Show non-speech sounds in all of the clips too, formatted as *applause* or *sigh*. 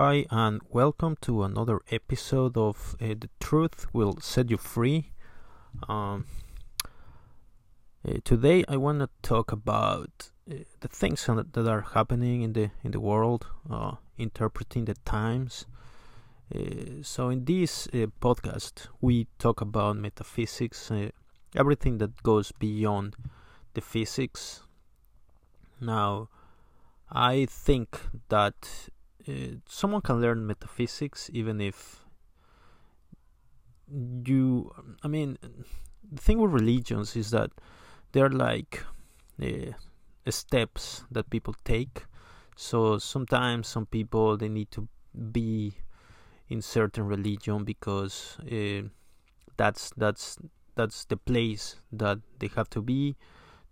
Hi, and welcome to another episode of uh, The Truth Will Set You Free. Um, uh, today, I want to talk about uh, the things that, are happening in the in the world, uh, interpreting the times. Uh, so, in this uh, podcast, we talk about metaphysics, everything that goes beyond the physics. Now, I think that uh, someone can learn metaphysics even if you i mean the thing with religions is that they're like uh, steps that people take. So sometimes some people they need to be in certain religion because uh, that's that's that's the place that they have to be.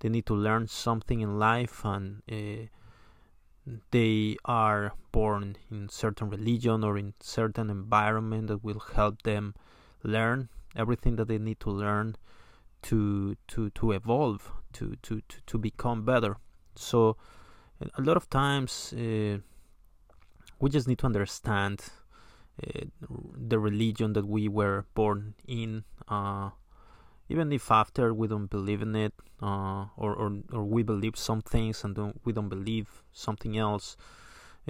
They need to learn something in life and uh, they are born in certain religion or in certain environment that will help them learn everything that they need to learn to to to evolve to to to, to become better. So a lot of times uh, we just need to understand uh, the religion that we were born in uh, even if after we don't believe in it uh, or, or or we believe some things and don't, we don't believe something else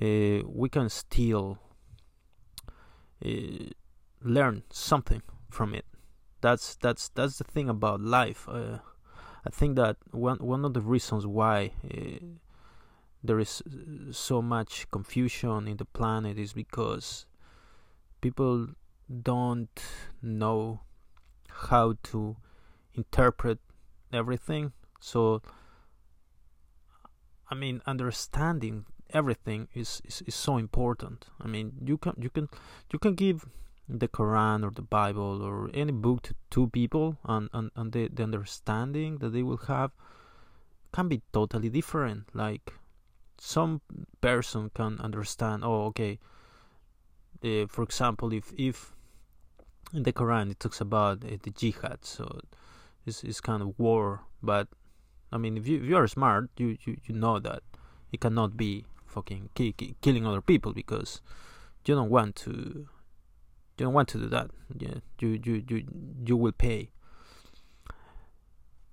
uh, we can still uh, learn something from it. That's that's that's the thing about life. Uh, I think that one one of the reasons why uh, there is so much confusion in the planet is because people don't know how to interpret everything. So, I mean, understanding everything is, is, is so important. I mean, you can you can you can give the Quran or the Bible or any book to two people, and and, and the, the understanding that they will have can be totally different. Like some person can understand. Oh, okay. Uh, for example, if if in the Quran it talks about uh, the jihad, so is is kind of war. But I mean, if you if you are smart, you you, you know that it cannot be fucking ki- ki- killing other people because you don't want to you don't want to do that. Yeah, you you you you will pay.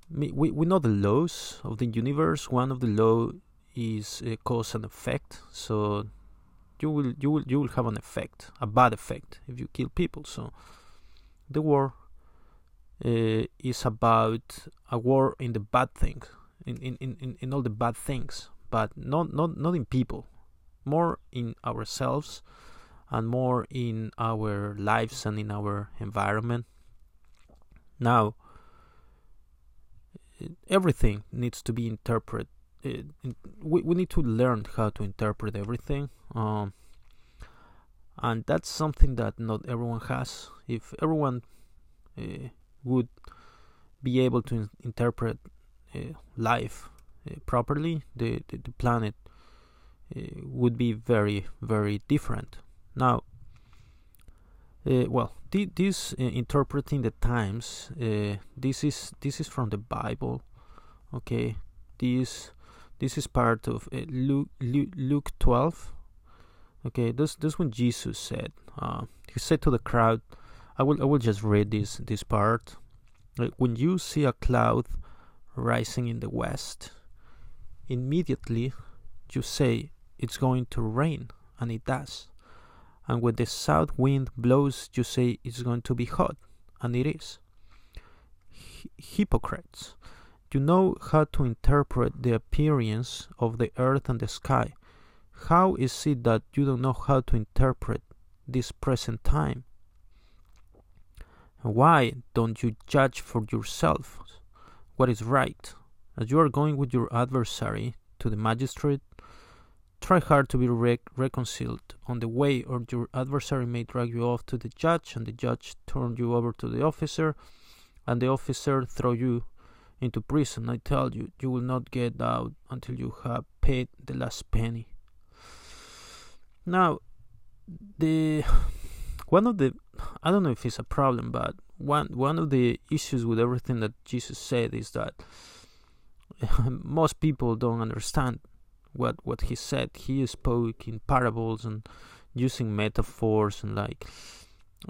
We we know the laws of the universe. One of the law is uh, cause and effect. So you will you will you will have an effect, a bad effect, if you kill people. So the war uh, is about a war in the bad things, in, in, in, in all the bad things, but not, not, not in people, more in ourselves and more in our lives and in our environment. Now, everything needs to be interpreted. Uh, we, we need to learn how to interpret everything. Um, and that's something that not everyone has. If everyone uh, would be able to in- interpret uh, life uh, properly, the, the, the planet uh, would be very, very different. Now, uh, well, th- this uh, interpreting the times, this is this is from the Bible. Okay, this this is part of Luke, Luke Luke twelve. Okay, this this when Jesus said. he said to the crowd I will I will just read this this part. When you see a cloud rising in the west, immediately you say it's going to rain, and it does. And when the south wind blows, you say it's going to be hot, and it is. H- hypocrites, you know how to interpret the appearance of the earth and the sky. How is it that you don't know how to interpret this present time? Why don't you judge for yourself what is right? As you are going with your adversary to the magistrate, try hard to be rec- reconciled on the way, or your adversary may drag you off to the judge, and the judge turn you over to the officer, and the officer throw you into prison. I tell you, you will not get out until you have paid the last penny. Now, the *sighs* one of the I don't know if it's a problem, but one one of the issues with everything that Jesus said is that *laughs* most people don't understand what what he said. He spoke in parables and using metaphors and like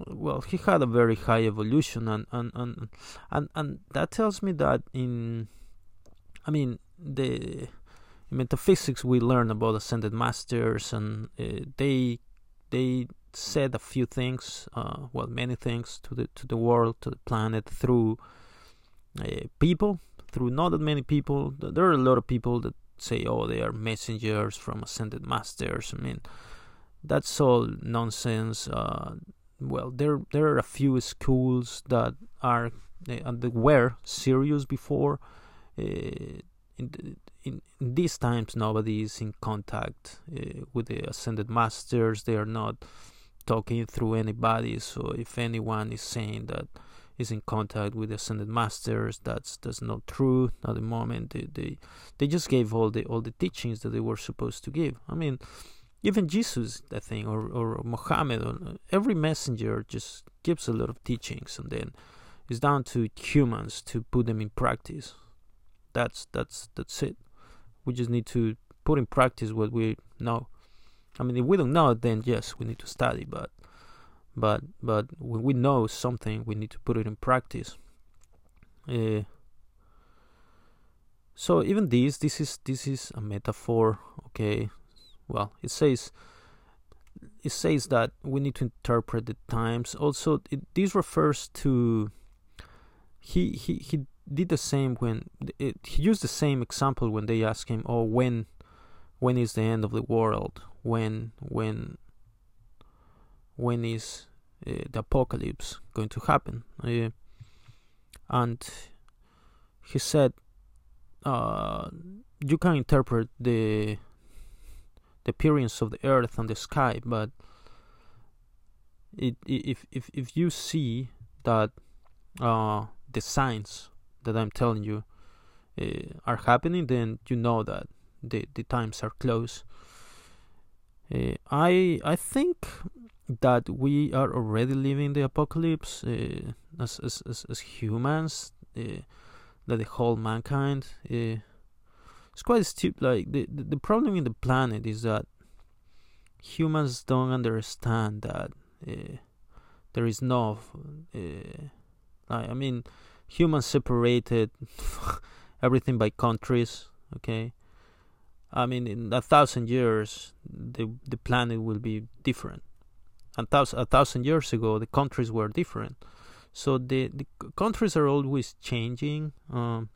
well he had a very high evolution and and and and, and that tells me that in i mean the in metaphysics we learn about ascended masters and uh, they they said a few things uh, well many things to the to the world to the planet through uh, people through not that many people. There are a lot of people that say oh they are messengers from ascended masters. I mean that's all nonsense. Uh, well there there are a few schools that are uh, that were serious before uh, in, in, in these times nobody is in contact uh, with the ascended masters. They are not talking through anybody so if anyone is saying that is in contact with the ascended masters that's that's not true at the moment they, they they just gave all the all the teachings that they were supposed to give. I mean even jesus i think or or muhammad or uh, every messenger just gives a lot of teachings and then it's down to humans to put them in practice. That's that's that's it. We just need to put in practice what we know. I mean, if we don't know then yes, we need to study. But but but when we know something, we need to put it in practice. Uh, so even this, this is this is a metaphor. Okay, well, it says it says that we need to interpret the times. Also, it, this refers to he he he did the same when it, he used the same example when they asked him, "Oh, when, when is the end of the world? When, when, when is uh, the apocalypse going to happen?" Uh, and he said, uh, "You can interpret the the appearance of the earth and the sky, but it, if if if you see that uh, the signs that I'm telling you uh, are happening, then you know that the the times are close. Uh, I I think that we are already living the apocalypse uh, as, as, as as humans. Uh, that the whole mankind. Uh, it's quite stupid. Like the, the the problem in the planet is that humans don't understand that uh, there is no. I, I mean humans separated *laughs* everything by countries okay i mean in a thousand years the the planet will be different. A thousand, a thousand years ago the countries were different. So the, the countries are always changing. Um,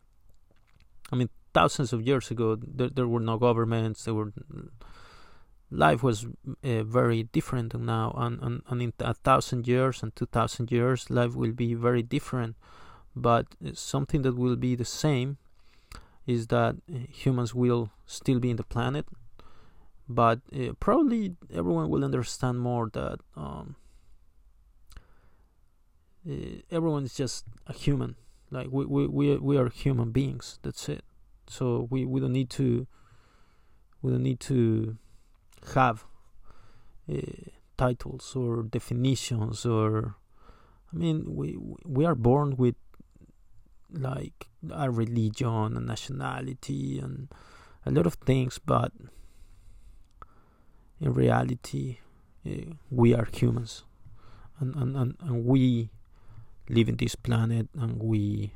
i mean thousands of years ago there, there were no governments there were life was uh, very different now. And, and, and in a thousand years and two thousand years life will be very different. But something that will be the same is that uh, humans will still be in the planet but uh, probably everyone will understand more that um, uh, everyone is just a human. Like we, we, we, we are human beings. That's it. So we, we don't need to we don't need to have uh, titles or definitions or I mean we we are born with like a religion, a nationality, and a lot of things, but in reality, uh, we are humans, and, and, and, and we live in this planet, and we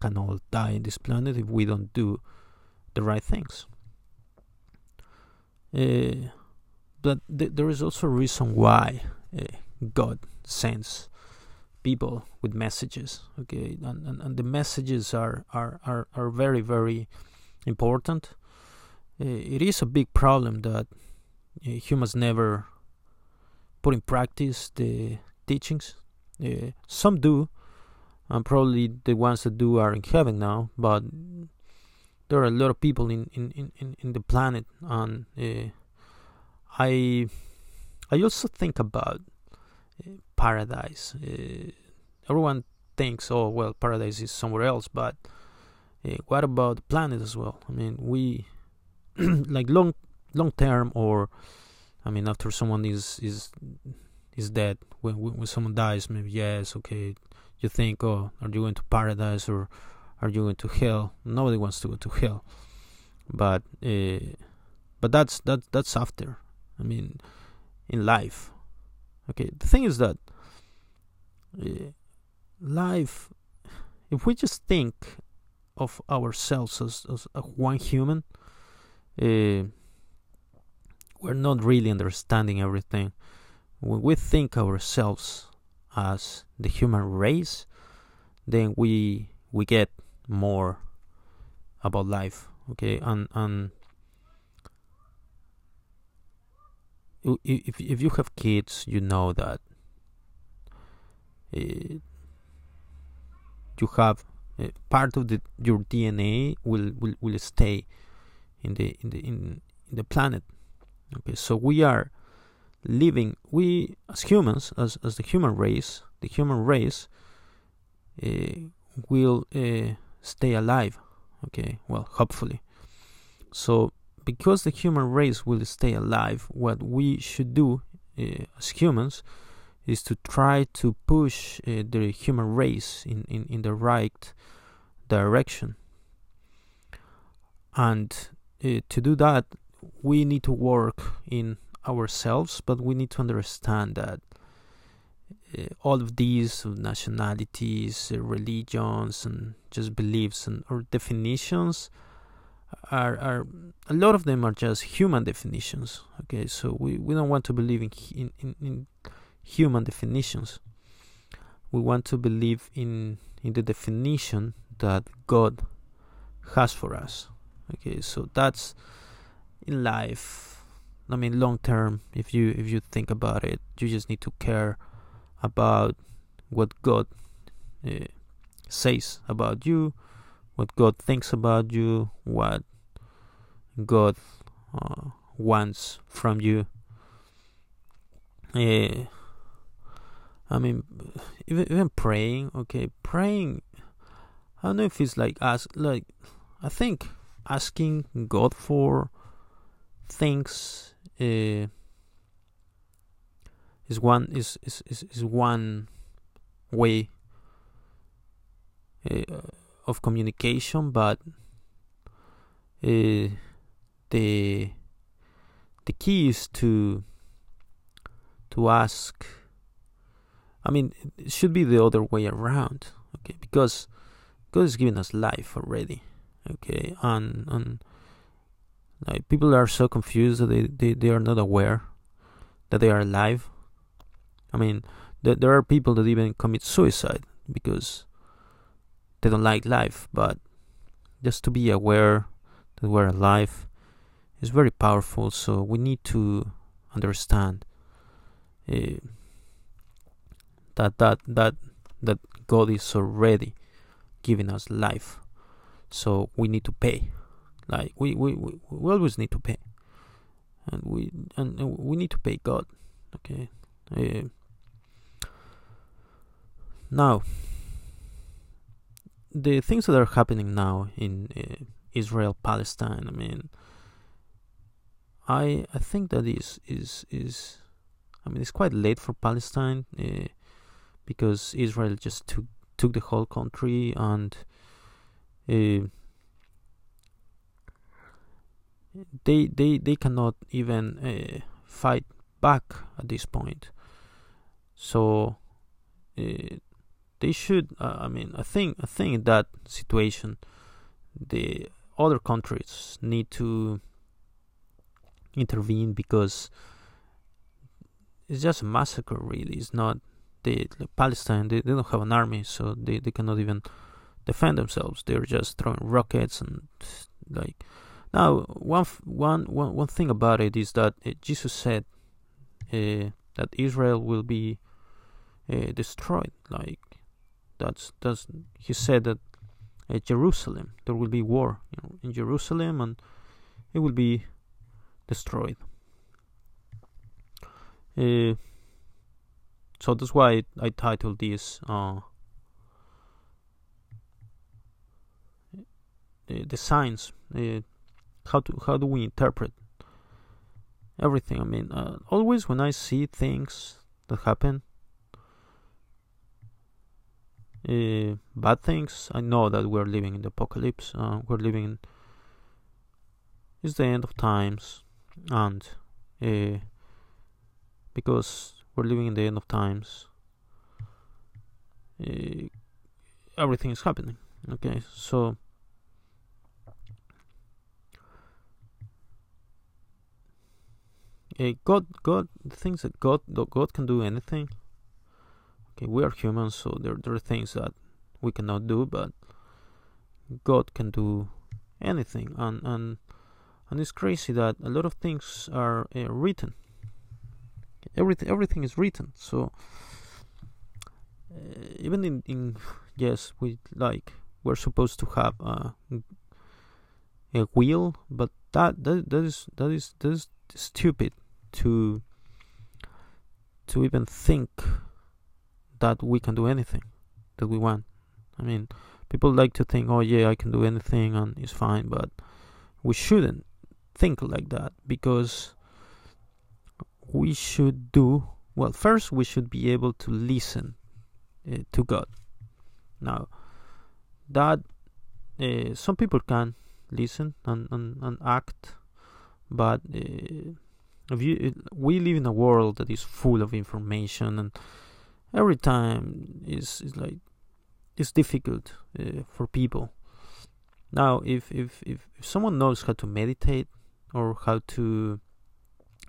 can all die in this planet if we don't do the right things. Uh, but th- there is also a reason why uh, God sends people with messages okay? And, and, and the messages are, are, are, are very very important. Uh, it is a big problem that uh, humans never put in practice the teachings. Uh, some do and probably the ones that do are in heaven now but there are a lot of people in, in, in, in the planet and I I also think about paradise. Uh, everyone thinks, oh well, paradise is somewhere else, but uh, what about the planet as well? I mean, we *clears throat* like long long term, or I mean, after someone is is is dead, when when someone dies, maybe yes, okay, you think, oh, are you going to paradise or are you going to hell? Nobody wants to go to hell, but uh, but that's that that's after. I mean, in life. Okay, the thing is that life, if we just think of ourselves as, as one human, uh, we're not really understanding everything. When we think ourselves as the human race, then we we get more about life. Okay, and and if if you have kids, you know that uh, you have uh, part of the your DNA will, will will stay in the in the in, in the planet. Okay, so we are living. We as humans, as as the human race, the human race uh, will uh, stay alive. Okay, well, hopefully. So because the human race will stay alive, what we should do uh, as humans is to try to push uh, the human race in, in, in the right direction. And uh, to do that, we need to work in ourselves, but we need to understand that uh, all of these nationalities, uh, religions, and just beliefs and or definitions are are a lot of them are just human definitions. Okay, so we, we don't want to believe in, in, in, in human definitions. We want to believe in in the definition that God has for us. Okay, so that's in life. I mean, long term, if you if you think about it, you just need to care about what God uh, says about you, what God thinks about you, what God uh, wants from you. Uh, I mean, even even praying, okay, praying. I don't know if it's like ask like, I think asking God for things uh, is one is is is, is one way uh, of communication, but uh, the the key is to to ask I mean, it should be the other way around, okay? Because God is giving us life already, okay? And and like people are so confused that they, they, they are not aware that they are alive. I mean, th- there are people that even commit suicide because they don't like life. But just to be aware that we're alive is very powerful. So we need to understand. Uh, that that that that God is already giving us life. So we need to pay. Like we, we, we, we always need to pay. And we and, we need to pay God. Okay. Uh, now the things that are happening now in uh, Israel Palestine I mean I I think that is is is I mean it's quite late for Palestine uh, because Israel just took took the whole country and uh, they they they cannot even uh, fight back at this point. So uh, they should. I mean, I think I think in that situation, the other countries need to intervene because it's just a massacre. Really, it's not they like Palestine they, they don't have an army so they, they cannot even defend themselves. They're just throwing rockets and like now one one one one thing about it is that uh, Jesus said uh, that Israel will be uh, destroyed like that's that's he said that at Jerusalem there will be war you know, in Jerusalem and it will be destroyed. Uh, so that's why I titled this uh, the signs. Uh, how to how do we interpret everything? I mean, uh, always when I see things that happen, uh, bad things, I know that we're living in the apocalypse. Uh, we're living in it's the end of times, and uh, because we're living in the end of times. Uh, everything is happening. Okay, so uh, God, God, the things that God, God can do anything. Okay, we are humans, so there, there are things that we cannot do, but God can do anything, and and and it's crazy that a lot of things are uh, written. Everything, everything is written. So uh, even in in yes, we like we're supposed to have a a wheel, but that that that is that is that is stupid to to even think that we can do anything that we want. I mean, people like to think, oh yeah, I can do anything and it's fine, but we shouldn't think like that because we should do well. First, we should be able to listen uh, to God. Now, that uh, some people can listen and, and, and act, but uh, you, we live in a world that is full of information, and every time is is like it's difficult uh, for people. Now, if, if if if someone knows how to meditate or how to,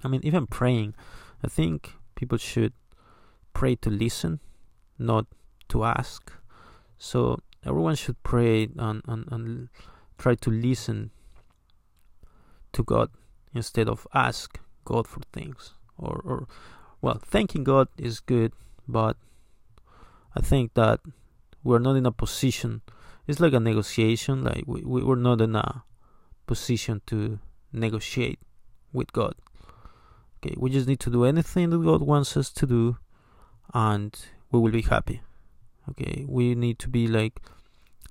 I mean, even praying, I think people should pray to listen, not to ask. So everyone should pray and, and, and try to listen to God instead of ask God for things. Or, or well, thanking God is good, but I think that we're not in a position. It's like a negotiation. Like we, we we're not in a position to negotiate with God. Okay, we just need to do anything that God wants us to do, and we will be happy. Okay, we need to be like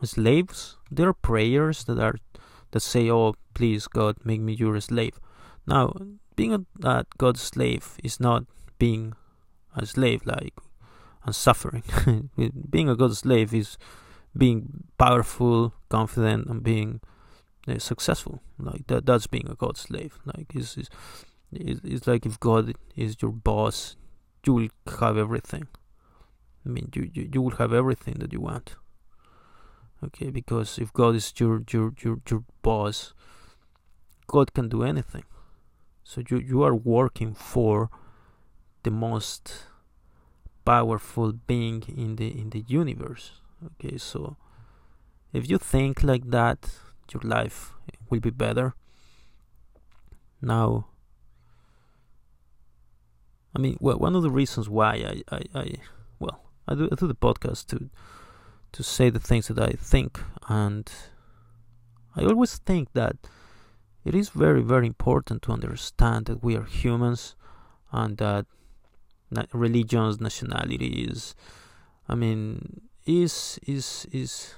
slaves. There are prayers that are that say, "Oh, please, God, make me your slave." Now, being a, a God's slave is not being a slave like and suffering. *laughs* being a God's slave is being powerful, confident, and being uh, successful. Like that, that's being a God's slave. Like it's, it's, it's like if God is your boss, you will have everything. I mean, you, you, you will have everything that you want. Okay, because if God is your your your, your boss, God can do anything. So you, you are working for the most powerful being in the in the universe. Okay, so if you think like that, your life will be better. Now, I mean, well, one of the reasons why I, I, I well, I do, I do the podcast to to say the things that I think, and I always think that it is very, very important to understand that we are humans, and that religions, nationalities, I mean, is is is.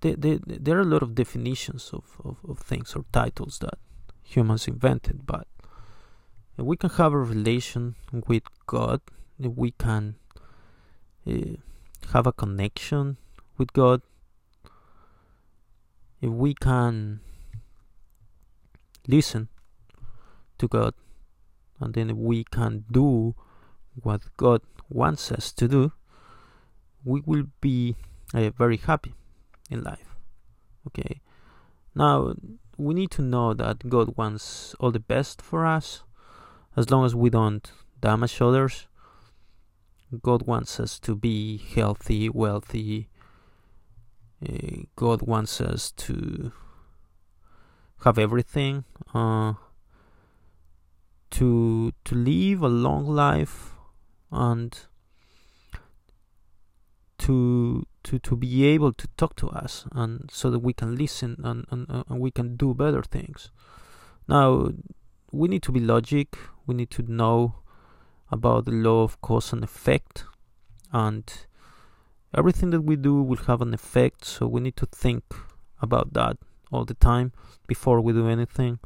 They, they, there are a lot of definitions of, of, of things or titles that humans invented, but we can have a relation with God, we can uh, have a connection with God, if we can listen to God, and then we can do what God wants us to do, we will be uh, very happy in life. Okay. Now, we need to know that God wants all the best for us as long as we don't damage others God wants us to be healthy, wealthy. Uh, God wants us to have everything. Uh, to to live a long life and to to to be able to talk to us and so that we can listen and, and, and we can do better things now we need to be logic we need to know about the law of cause and effect and everything that we do will have an effect so we need to think about that all the time before we do anything.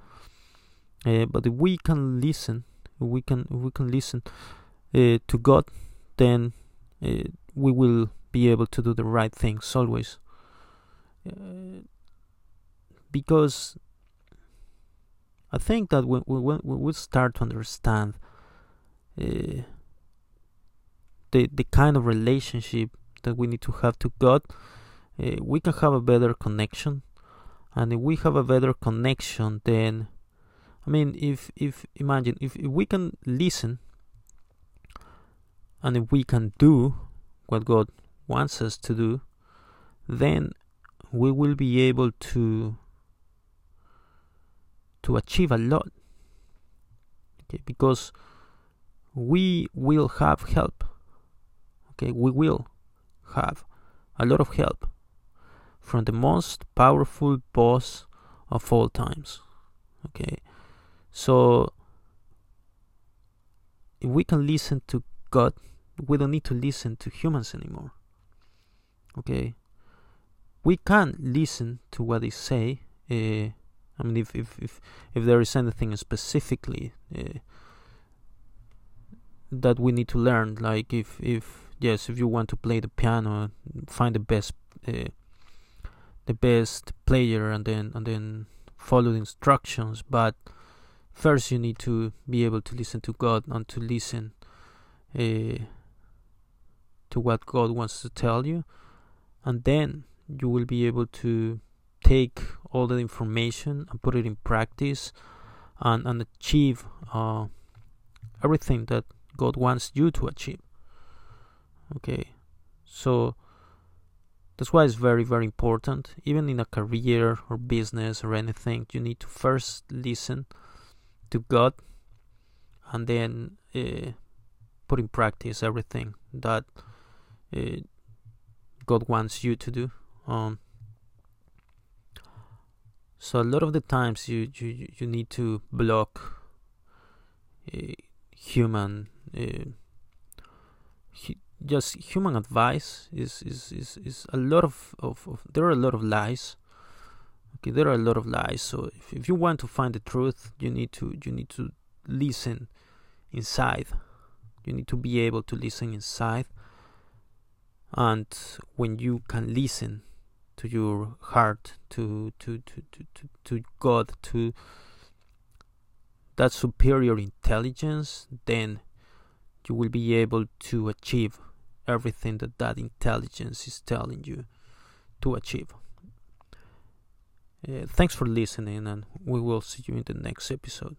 Uh, but if we can listen we can we can listen uh, to god then uh, we will be able to do the right things always. Uh, because I think that when, we start to understand uh, the the kind of relationship that we need to have to God, uh, we can have a better connection. And if we have a better connection, then I mean, if if imagine if, if we can listen and if we can do what God wants us to do, then we will be able to to achieve a lot. Okay, because we will have help. Okay, we will have a lot of help from the most powerful boss of all times. Okay, so if we can listen to God, we don't need to listen to humans anymore. Okay, we can listen to what they say. Uh, I mean, if if if, if there is anything specifically uh, that we need to learn, like if if yes, if you want to play the piano, find the best uh, the best player, and then and then follow the instructions. But first, you need to be able to listen to God and to listen uh, to what God wants to tell you, and then you will be able to take all that information and put it in practice and, and achieve uh, everything that God wants you to achieve. Okay, so that's why it's very, very important. Even in a career or business or anything, you need to first listen to God and then uh, put in practice everything that uh, God wants you to do. Um, so a lot of the times you you, you need to block uh, human uh, just human advice is, is, is, is a lot of, of, of there are a lot of lies. Okay there are a lot of lies. So if, if you want to find the truth you need to you need to listen inside. You need to be able to listen inside. And when you can listen to your heart to to to to, to, god to that superior intelligence then you will be able to achieve everything that that intelligence is telling you to achieve. Uh, thanks for listening and we will see you in the next episode